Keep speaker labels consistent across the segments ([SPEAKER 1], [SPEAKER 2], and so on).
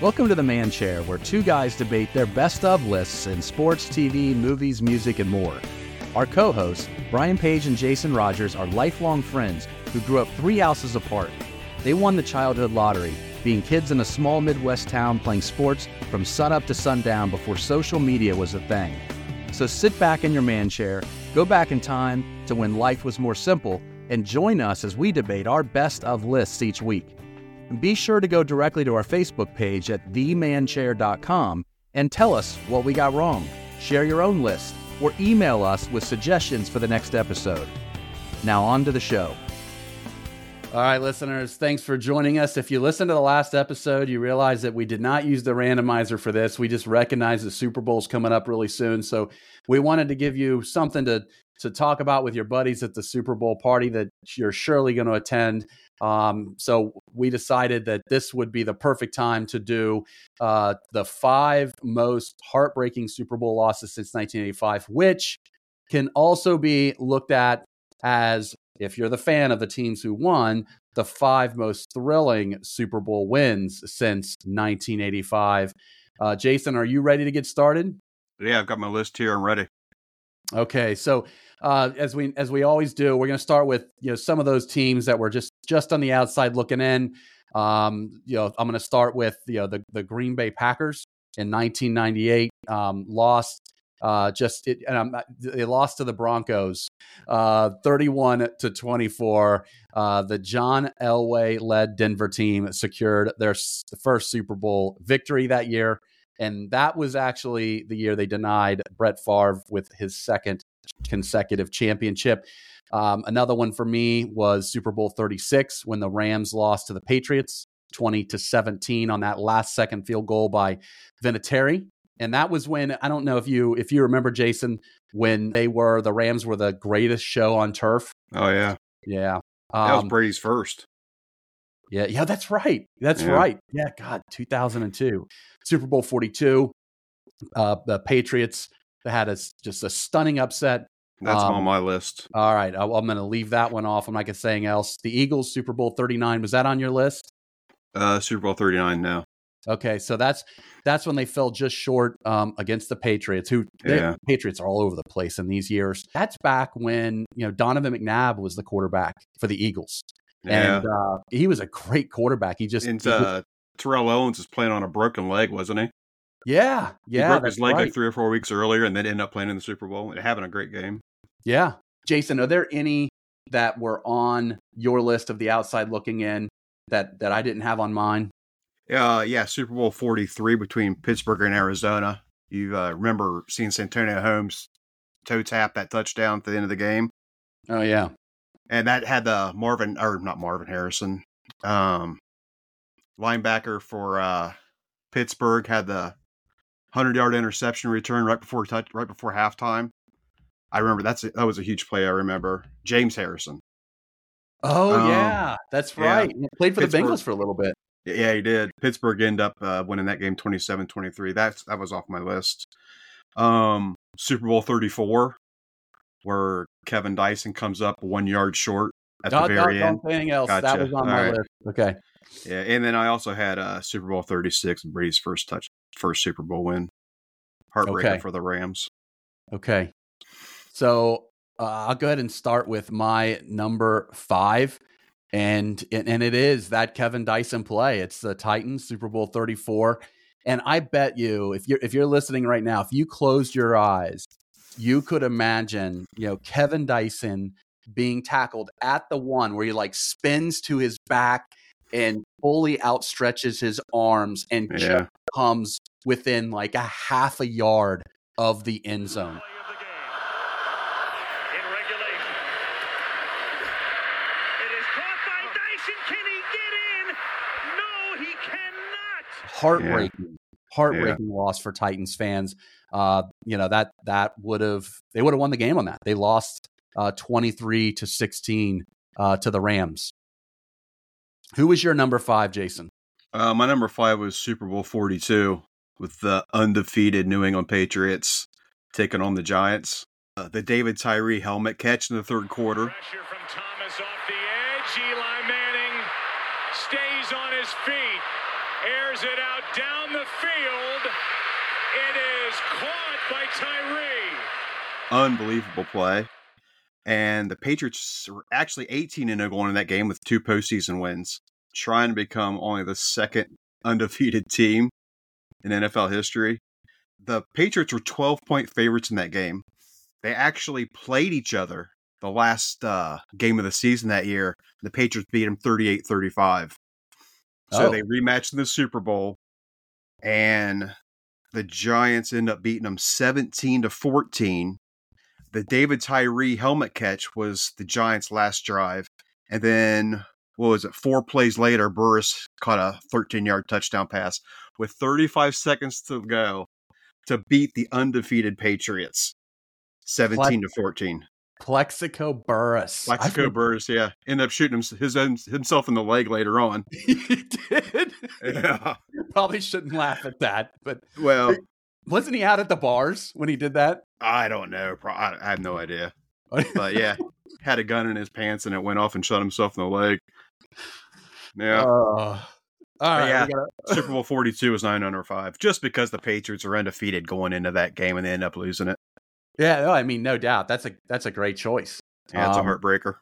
[SPEAKER 1] Welcome to the Man Chair, where two guys debate their best of lists in sports, TV, movies, music, and more. Our co hosts, Brian Page and Jason Rogers, are lifelong friends who grew up three houses apart. They won the childhood lottery, being kids in a small Midwest town playing sports from sunup to sundown before social media was a thing. So sit back in your man chair, go back in time to when life was more simple, and join us as we debate our best of lists each week. Be sure to go directly to our Facebook page at themanchair.com and tell us what we got wrong. Share your own list or email us with suggestions for the next episode. Now, on to the show. All right, listeners, thanks for joining us. If you listened to the last episode, you realize that we did not use the randomizer for this. We just recognized the Super Bowl's coming up really soon. So we wanted to give you something to, to talk about with your buddies at the Super Bowl party that you're surely going to attend. Um, so we decided that this would be the perfect time to do uh, the five most heartbreaking Super Bowl losses since 1985, which can also be looked at as, if you're the fan of the teams who won, the five most thrilling Super Bowl wins since 1985. Uh, Jason, are you ready to get started?
[SPEAKER 2] Yeah, I've got my list here. I'm ready.
[SPEAKER 1] Okay, so uh, as we as we always do, we're going to start with you know some of those teams that were just just on the outside looking in. Um, you know, I'm going to start with you know the the Green Bay Packers in 1998 um, lost uh, just it, and I'm, they lost to the Broncos, uh, 31 to 24. Uh, the John Elway led Denver team secured their first Super Bowl victory that year. And that was actually the year they denied Brett Favre with his second consecutive championship. Um, another one for me was Super Bowl 36 when the Rams lost to the Patriots 20 to 17 on that last second field goal by Vinatieri. And that was when I don't know if you if you remember Jason when they were the Rams were the greatest show on turf.
[SPEAKER 2] Oh yeah.
[SPEAKER 1] Yeah.
[SPEAKER 2] Um, that was um, Brady's first.
[SPEAKER 1] Yeah, yeah, that's right. That's yeah. right. Yeah, God, 2002. Super Bowl 42. Uh, the Patriots had a, just a stunning upset.
[SPEAKER 2] That's um, on my list.
[SPEAKER 1] All right, I, am going to leave that one off. I'm not going to say anything else. The Eagles Super Bowl 39 was that on your list?
[SPEAKER 2] Uh, Super Bowl 39 No.
[SPEAKER 1] Okay, so that's that's when they fell just short um, against the Patriots. Who yeah. Patriots are all over the place in these years. That's back when you know Donovan McNabb was the quarterback for the Eagles, yeah. and uh, he was a great quarterback. He just
[SPEAKER 2] and, uh, Terrell Owens is playing on a broken leg, wasn't he?
[SPEAKER 1] Yeah, yeah.
[SPEAKER 2] He broke his leg right. like three or four weeks earlier, and then ended up playing in the Super Bowl and having a great game.
[SPEAKER 1] Yeah, Jason, are there any that were on your list of the outside looking in that that I didn't have on mine?
[SPEAKER 2] Uh, yeah, Super Bowl forty three between Pittsburgh and Arizona. You uh, remember seeing Santonio Holmes toe tap that touchdown at the end of the game?
[SPEAKER 1] Oh yeah,
[SPEAKER 2] and that had the Marvin or not Marvin Harrison, um, linebacker for uh, Pittsburgh had the hundred yard interception return right before touch right before halftime. I remember that's a, that was a huge play. I remember James Harrison.
[SPEAKER 1] Oh um, yeah, that's right. Yeah. He played for Pittsburgh, the Bengals for a little bit.
[SPEAKER 2] Yeah, he did. Pittsburgh ended up uh, winning that game 27-23. That's that was off my list. Um, Super Bowl 34 where Kevin Dyson comes up one yard short at the very end.
[SPEAKER 1] Anything else? Gotcha. That was on All my right. list. Okay.
[SPEAKER 2] Yeah, and then I also had uh, Super Bowl 36 Brady's first touch first Super Bowl win. Heartbreaker okay. for the Rams.
[SPEAKER 1] Okay. So uh, I'll go ahead and start with my number five. And, and it is that Kevin Dyson play. It's the Titans Super Bowl 34. And I bet you, if you're if you're listening right now, if you closed your eyes, you could imagine, you know, Kevin Dyson being tackled at the one where he like spins to his back and fully outstretches his arms and yeah. comes within like a half a yard of the end zone. Heartbreaking, yeah. heartbreaking yeah. loss for Titans fans. Uh, you know that that would have they would have won the game on that. They lost uh, twenty three to sixteen uh, to the Rams. Who was your number five, Jason?
[SPEAKER 2] Uh, my number five was Super Bowl 42 with the undefeated New England Patriots taking on the Giants. Uh, the David Tyree helmet catch in the third quarter. Pressure from Thomas off the edge. Eli Manning stays on his feet.
[SPEAKER 3] Airs it out down the field. It is caught by Tyree.
[SPEAKER 2] Unbelievable play. And the Patriots were actually 18 0 going in that game with two postseason wins, trying to become only the second undefeated team in NFL history. The Patriots were 12 point favorites in that game. They actually played each other the last uh, game of the season that year. The Patriots beat them 38 35. So
[SPEAKER 1] Oh.
[SPEAKER 2] they rematched in the Super Bowl, and the Giants end up beating them 17 to 14. The David Tyree helmet catch was the Giants' last drive. And then, what was it, four plays later, Burress caught a 13 yard touchdown pass with 35 seconds to go to beat the undefeated Patriots 17 to 14.
[SPEAKER 1] Plaxico Burress. I
[SPEAKER 2] Plaxico Burress, yeah, ended up shooting him, his own, himself in the leg later on.
[SPEAKER 1] he did.
[SPEAKER 2] Yeah.
[SPEAKER 1] Probably shouldn't laugh at that, but
[SPEAKER 2] Well,
[SPEAKER 1] wasn't he out at the bars when he did that?
[SPEAKER 2] I don't know. I, I have no idea. But yeah, had a gun in his pants and it went off and shot himself in the leg. Yeah.
[SPEAKER 1] Uh, all right.
[SPEAKER 2] yeah.
[SPEAKER 1] gotta-
[SPEAKER 2] Super Bowl 42 was 9 under 5, just because the Patriots are undefeated going into that game and they end up losing it.
[SPEAKER 1] Yeah. No, I mean, no doubt. That's a that's a great choice.
[SPEAKER 2] Yeah, it's
[SPEAKER 1] Um,
[SPEAKER 2] a heartbreaker.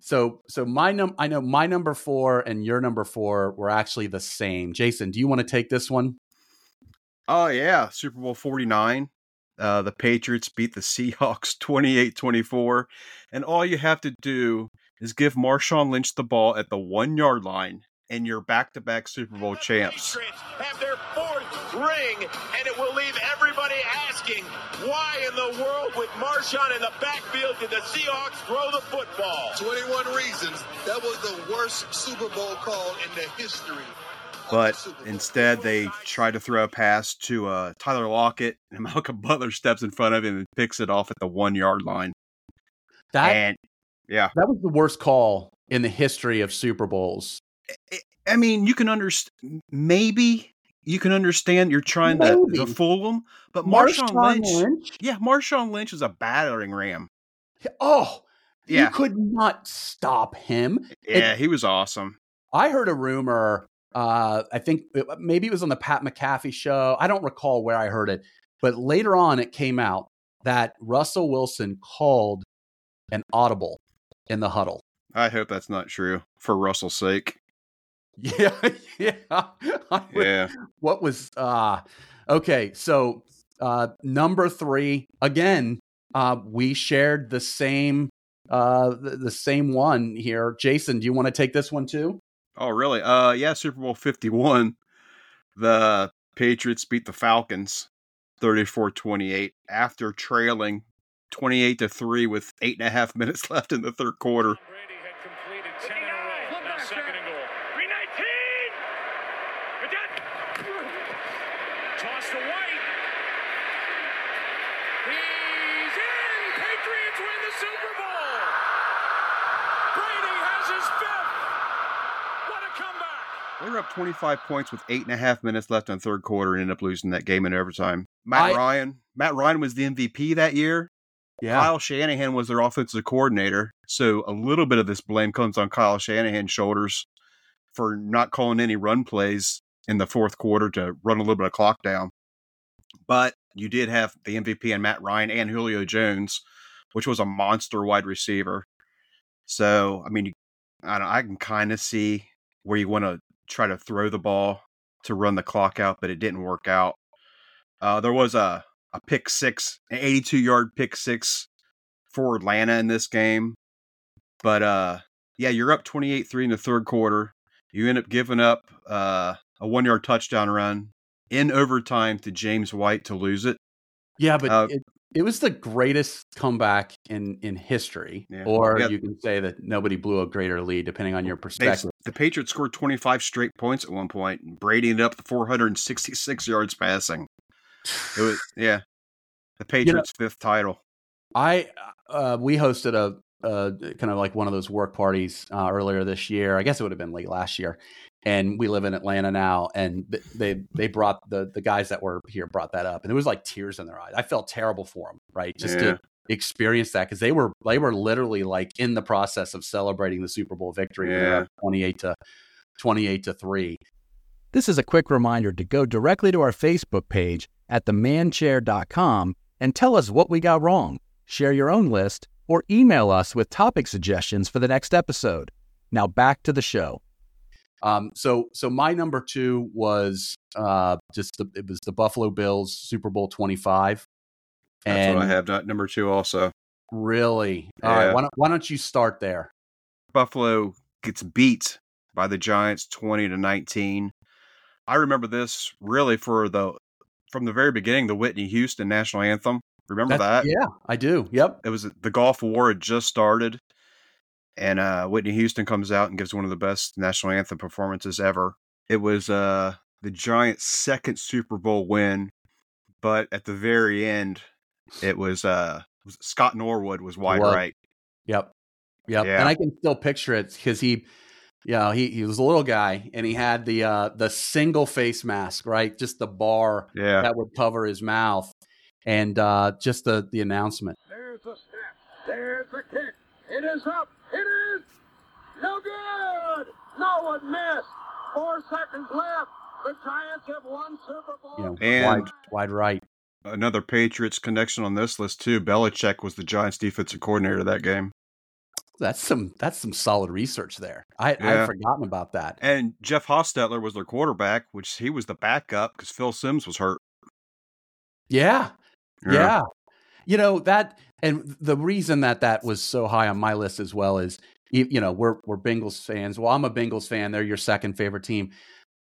[SPEAKER 1] So so my num I know my number four and your number four were actually the same. Jason, do you want to take this one?
[SPEAKER 2] Oh, yeah. Super Bowl 49. Uh, the Patriots beat the Seahawks 28 24. And all you have to do is give Marshawn Lynch the ball at the one yard line, and you're back to back Super Bowl champs.
[SPEAKER 4] Patriots have their fourth ring, and it will leave everybody asking, why in the world with Marshawn in the backfield did the Seahawks throw the football?
[SPEAKER 5] 21 reasons. That was the worst Super Bowl call in the history. of the
[SPEAKER 2] But instead, they try to throw a pass to uh, Tyler Lockett, and Malcolm Butler steps in front of him and picks it off at the one yard line.
[SPEAKER 1] That
[SPEAKER 2] and yeah,
[SPEAKER 1] that was the worst call in the history of Super Bowls.
[SPEAKER 2] I mean, you can understand. Maybe you can understand you're trying to, to fool them, but Marshawn,
[SPEAKER 1] Marshawn
[SPEAKER 2] Lynch, yeah, Marshawn Lynch is a battering ram.
[SPEAKER 1] Oh,
[SPEAKER 2] yeah.
[SPEAKER 1] you could not stop him.
[SPEAKER 2] yeah, he was awesome.
[SPEAKER 1] I heard a rumor. Uh, I think it- maybe it was on the Pat McAfee show. I don't recall where I heard it, but later on it came out that Russell Wilson called an audible in the huddle.
[SPEAKER 2] I hope that's not true for Russell's sake.
[SPEAKER 1] Yeah, yeah.
[SPEAKER 2] Yeah,
[SPEAKER 1] What was uh okay? So uh number three again. Uh, we shared the same uh the, the same one here. Jason, do you want to take this one too?
[SPEAKER 2] Oh, really? Uh, yeah, Super Bowl 51. The Patriots beat the Falcons 34 28 after trailing 28 to 3 with eight and a half minutes left in the third quarter.
[SPEAKER 3] Brady had completed 10 in a row. Now second and goal. 319! Toss to White. He's in! Patriots win the Super Bowl! Brady has his fifth! What a comeback!
[SPEAKER 2] They were up 25 points with eight and a half minutes left in the third quarter and ended up losing that game in overtime. Matt
[SPEAKER 1] I-
[SPEAKER 2] Ryan, Matt Ryan was the MVP that year. Yeah. Kyle Shanahan was their offensive coordinator. So a little bit of this blame comes on Kyle Shanahan's shoulders for not calling any run plays in the fourth quarter to run a little bit of clock down. But you did have the MVP and Matt Ryan and Julio Jones, which was a monster wide receiver. So, I mean, I, don't, I can kind of see where you want to try to throw the ball to run the clock out, but it didn't work out. Uh, there was a a pick six, an 82 yard pick six for Atlanta in this game. But uh yeah, you're up 28 3 in the third quarter. You end up giving up uh, a one yard touchdown run in overtime to James White to lose it.
[SPEAKER 1] Yeah, but
[SPEAKER 2] Uh,
[SPEAKER 1] it, it was the greatest comeback in in history.
[SPEAKER 2] Yeah.
[SPEAKER 1] Or
[SPEAKER 2] Yeah.
[SPEAKER 1] you can say that nobody blew a greater lead, depending on your perspective.
[SPEAKER 2] The Patriots scored 25 straight points at one point. and Brady ended up 466 yards passing. It was, yeah, the Patriots' fifth title.
[SPEAKER 1] I uh, we hosted a, a kind of like one of those work parties uh, earlier this year. I guess it would have been late last year, and we live in Atlanta now. And they they brought the the guys that were here brought that up, and there was like tears in their eyes. I felt terrible for them, right? Just
[SPEAKER 2] Yeah.
[SPEAKER 1] to experience that because they were they were literally like in the process of celebrating the Super Bowl victory. when they were
[SPEAKER 2] Yeah.
[SPEAKER 1] twenty eight to twenty eight to three.
[SPEAKER 6] This is a quick reminder to go directly to our Facebook page at themanchair.com and tell us what we got wrong. Share your own list or email us with topic suggestions for the next episode. Now back to the show.
[SPEAKER 1] Um, so so my number two was uh, just the, it was the Buffalo Bills Super Bowl twenty five.
[SPEAKER 2] That's
[SPEAKER 1] And
[SPEAKER 2] what I have. Number two. Also,
[SPEAKER 1] really, all right. Why don't, why don't you start there?
[SPEAKER 2] Buffalo gets beat by the Giants, twenty to nineteen. I remember this really for the from the very beginning, the Whitney Houston national anthem. Remember
[SPEAKER 1] That's-
[SPEAKER 2] that?
[SPEAKER 1] Yeah, I do. Yep.
[SPEAKER 2] It was the Gulf War had just started, and uh, Whitney Houston comes out and gives one of the best national anthem performances ever. It was uh, the Giants' second Super Bowl win, but at the very end, it was uh, Scott Norwood was wide
[SPEAKER 1] was.
[SPEAKER 2] right.
[SPEAKER 1] Yep. Yep.
[SPEAKER 2] Yeah.
[SPEAKER 1] And I can still picture it because he, you know, he, he was a little guy and he had the uh, the single face mask, right? Just the bar
[SPEAKER 2] Yeah,
[SPEAKER 1] that would cover his mouth, and uh, just the the announcement.
[SPEAKER 3] There's a snap. There's a kick. It is up. It is no good. No one missed. Four seconds left. The Giants have won Super Bowl.
[SPEAKER 1] You know,
[SPEAKER 2] And-
[SPEAKER 1] wide wide right.
[SPEAKER 2] Another Patriots connection on this list too. Belichick was the Giants' defensive coordinator that game,
[SPEAKER 1] That's some that's some solid research there. I
[SPEAKER 2] Yeah.
[SPEAKER 1] I'd forgotten about that.
[SPEAKER 2] and Jeff Hostetler was their quarterback, which he was the backup because Phil Simms was hurt.
[SPEAKER 1] Yeah. Yeah. You know, that and the reason that that was so high on my list as well is you, you know, we're we're Bengals fans. Well, I'm a Bengals fan. They're your second favorite team.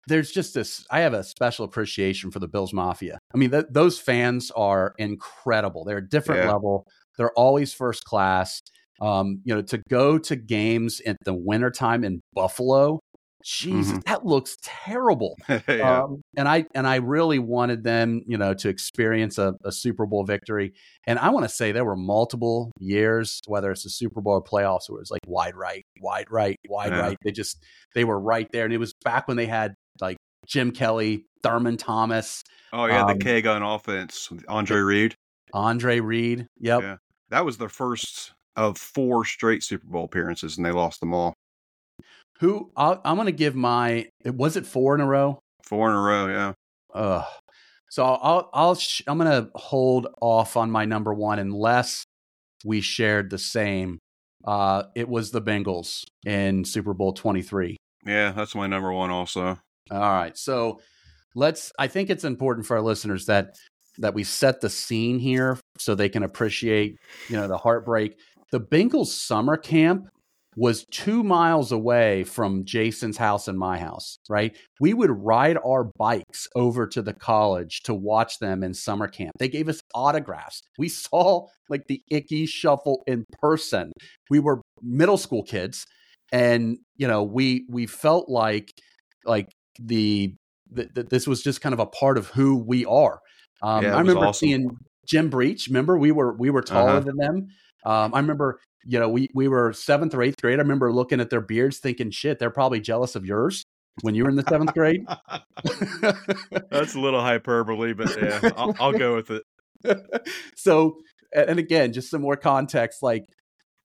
[SPEAKER 1] There's just this I have a special appreciation for the Bills Mafia. I mean, th- those fans are incredible. They're a different
[SPEAKER 2] Yeah.
[SPEAKER 1] level. They're always first class. Um, you know, to go to games at the wintertime in Buffalo, Jesus, that looks terrible.
[SPEAKER 2] yeah.
[SPEAKER 1] Um, and I and I really wanted them, you know, to experience a, a Super Bowl victory. And I want to say there were multiple years, whether it's the Super Bowl or playoffs, where it was like wide right, wide right, wide
[SPEAKER 2] Yeah.
[SPEAKER 1] right. They just they were right there, and it was back when they had Jim Kelly, Thurman Thomas,
[SPEAKER 2] oh yeah,
[SPEAKER 1] um,
[SPEAKER 2] the K gun offense Andre Reed.
[SPEAKER 1] Andre Reed. Yep.
[SPEAKER 2] Yeah. That was their first of four straight Super Bowl appearances, and they lost them all.
[SPEAKER 1] Who I'll, I'm going to give my was it four in a row?
[SPEAKER 2] Four in a row, yeah.
[SPEAKER 1] Ugh. So I'll I'll sh- I'm gonna hold off on my number one unless we shared the same. Uh, it was the Bengals in Super Bowl 23.
[SPEAKER 2] Yeah, that's my number one also.
[SPEAKER 1] All right, so let's. I think it's important for our listeners that that we set the scene here so they can appreciate you know the heartbreak. The Bengals summer camp was two miles away from Jason's house and my house, right? We would ride our bikes over to the college to watch them in summer camp. They gave us autographs. We saw like the Ickey Shuffle in person. We were middle school kids, and you know, we we felt like like the, the, the this was just kind of a part of who we are. Um,
[SPEAKER 2] Yeah,
[SPEAKER 1] I remember
[SPEAKER 2] awesome.
[SPEAKER 1] seeing Jim Breech. Remember, we were we were taller
[SPEAKER 2] Uh-huh.
[SPEAKER 1] than them. Um, I remember, you know, we we were seventh or eighth grade. I remember looking at their beards, thinking, "Shit, they're probably jealous of yours." When you were in the seventh grade,
[SPEAKER 2] That's a little hyperbole, but yeah, I'll, I'll go with it.
[SPEAKER 1] so, and and again, just some more context. Like,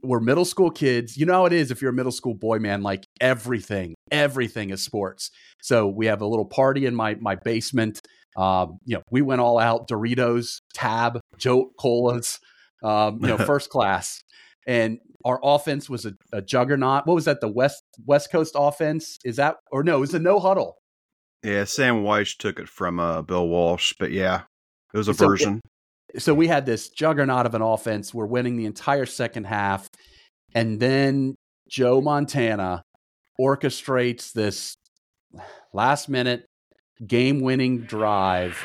[SPEAKER 1] we're middle school kids. You know how it is if you're a middle school boy, man. Like everything, everything is sports. So we have a little party in my my basement. Um, you know, we went all out: Doritos, Tab, Joe Colas. Um, you know, first class. And our offense was a, a juggernaut. What was that? The West West Coast offense? Is that or no? It was a no huddle.
[SPEAKER 2] Yeah, Sam Wyche took it from uh, Bill Walsh, but yeah, it was a
[SPEAKER 1] So-
[SPEAKER 2] version.
[SPEAKER 1] So we had this juggernaut of an offense. We're winning the entire second half. And then Joe Montana orchestrates this last minute game winning drive.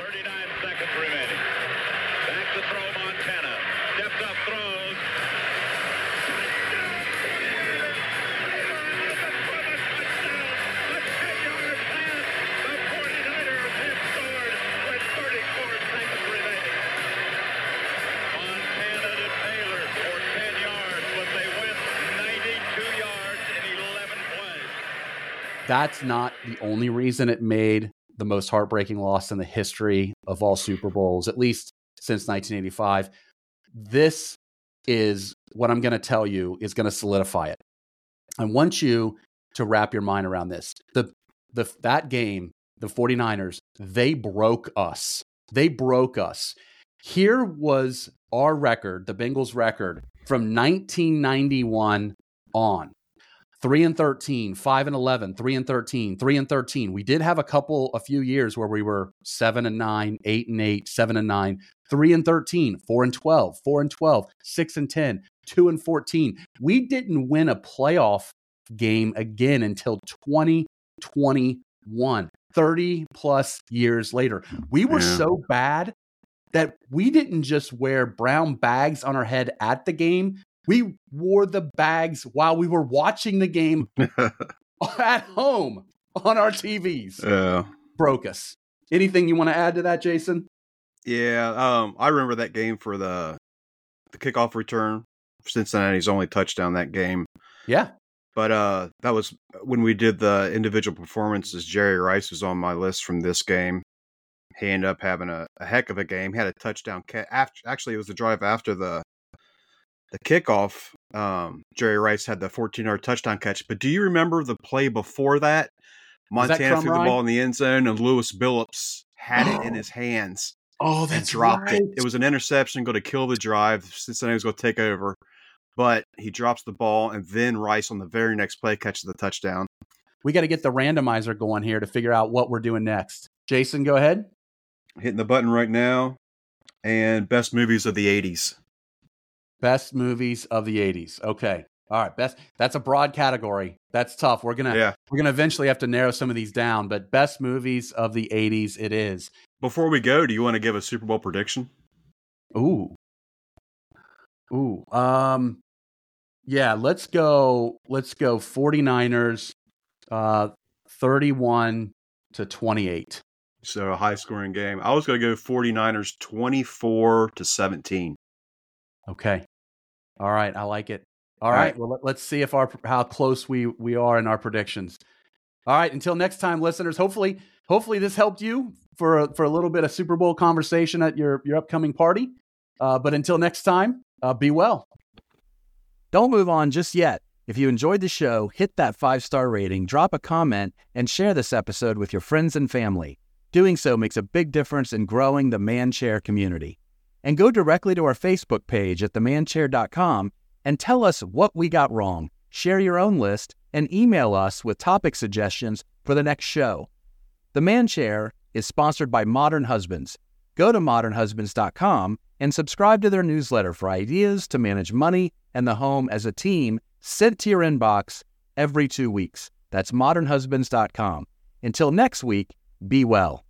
[SPEAKER 1] That's not the only reason it made the most heartbreaking loss in the history of all Super Bowls, at least since 1985. This is what I'm going to tell you is going to solidify it. I want you to wrap your mind around this. The, the that game the 49ers, they broke us. They broke us. Here was our record, the Bengals record from 1991 on. 3 and 13, 5 and 11, 3 and 13, 3 and 13. We did have a couple a few years where we were 7 and 9, 8 and 8, 7 and 9, 3 and 13, 4 and 12, 4 and 12, 6 and 10, 2 and 14. We didn't win a playoff game again until 2021, 30 plus years later. We were
[SPEAKER 2] Yeah.
[SPEAKER 1] so bad that we didn't just wear brown bags on our head at the game. We wore the bags while we were watching the game at home on our TVs.
[SPEAKER 2] Yeah.
[SPEAKER 1] Broke us. Anything you want to add to that, Jason?
[SPEAKER 2] Yeah, um, I remember that game for the the kickoff return. Cincinnati's only touchdown that game.
[SPEAKER 1] Yeah.
[SPEAKER 2] But uh, that was when we did the individual performances. Jerry Rice was on my list from this game. He ended up having a, a heck of a game. He had a touchdown. Ca- after, actually, it was the drive after the the kickoff. Um, Jerry Rice had the 14 yard touchdown catch. But do you remember the play before that?
[SPEAKER 1] Was that
[SPEAKER 2] Montana threw the ball in the end zone, and Lewis Billups had it in his hands
[SPEAKER 1] Oh,
[SPEAKER 2] and dropped it. It was an interception, going to kill the drive. Cincinnati was going to take over, but he drops the ball, and then Rice on the very next play catches the touchdown.
[SPEAKER 1] We got to get the randomizer going here to figure out what we're doing next. Jason, go ahead.
[SPEAKER 2] Hitting the button right now, and best movies of the '80s.
[SPEAKER 1] Best movies of the 80s. Okay. All right. Best. That's a broad category. That's tough. We're going to
[SPEAKER 2] Yeah.
[SPEAKER 1] we're going to eventually have to narrow some of these down, but best movies of the 80s it is.
[SPEAKER 2] Before we go, do you want to give a Super Bowl prediction?
[SPEAKER 1] Ooh. Ooh. Um yeah, let's go let's go 49ers uh 31 to 28.
[SPEAKER 2] So a high scoring game. I was going to go 49ers 24 to 17.
[SPEAKER 1] Okay. All right, I like it. All
[SPEAKER 2] All
[SPEAKER 1] right.
[SPEAKER 2] right.
[SPEAKER 1] Well, let, let's see if our how close we we are in our predictions. All right. Until next time, listeners. Hopefully, hopefully this helped you for a, for a little bit of Super Bowl conversation at your your upcoming party. Uh, but until next time, uh, be well.
[SPEAKER 6] Don't move on just yet. If you enjoyed the show, hit that five star rating, drop a comment, and share this episode with your friends and family. Doing so makes a big difference in growing the Man Chair community. And go directly to our Facebook page at themanchair.com and tell us what we got wrong. Share your own list and email us with topic suggestions for the next show. The Man Chair is sponsored by Modern Husbands. Go to modernhusbands.com and subscribe to their newsletter for ideas to manage money and the home as a team sent to your inbox every two weeks. That's modernhusbands.com. Until next week, be well.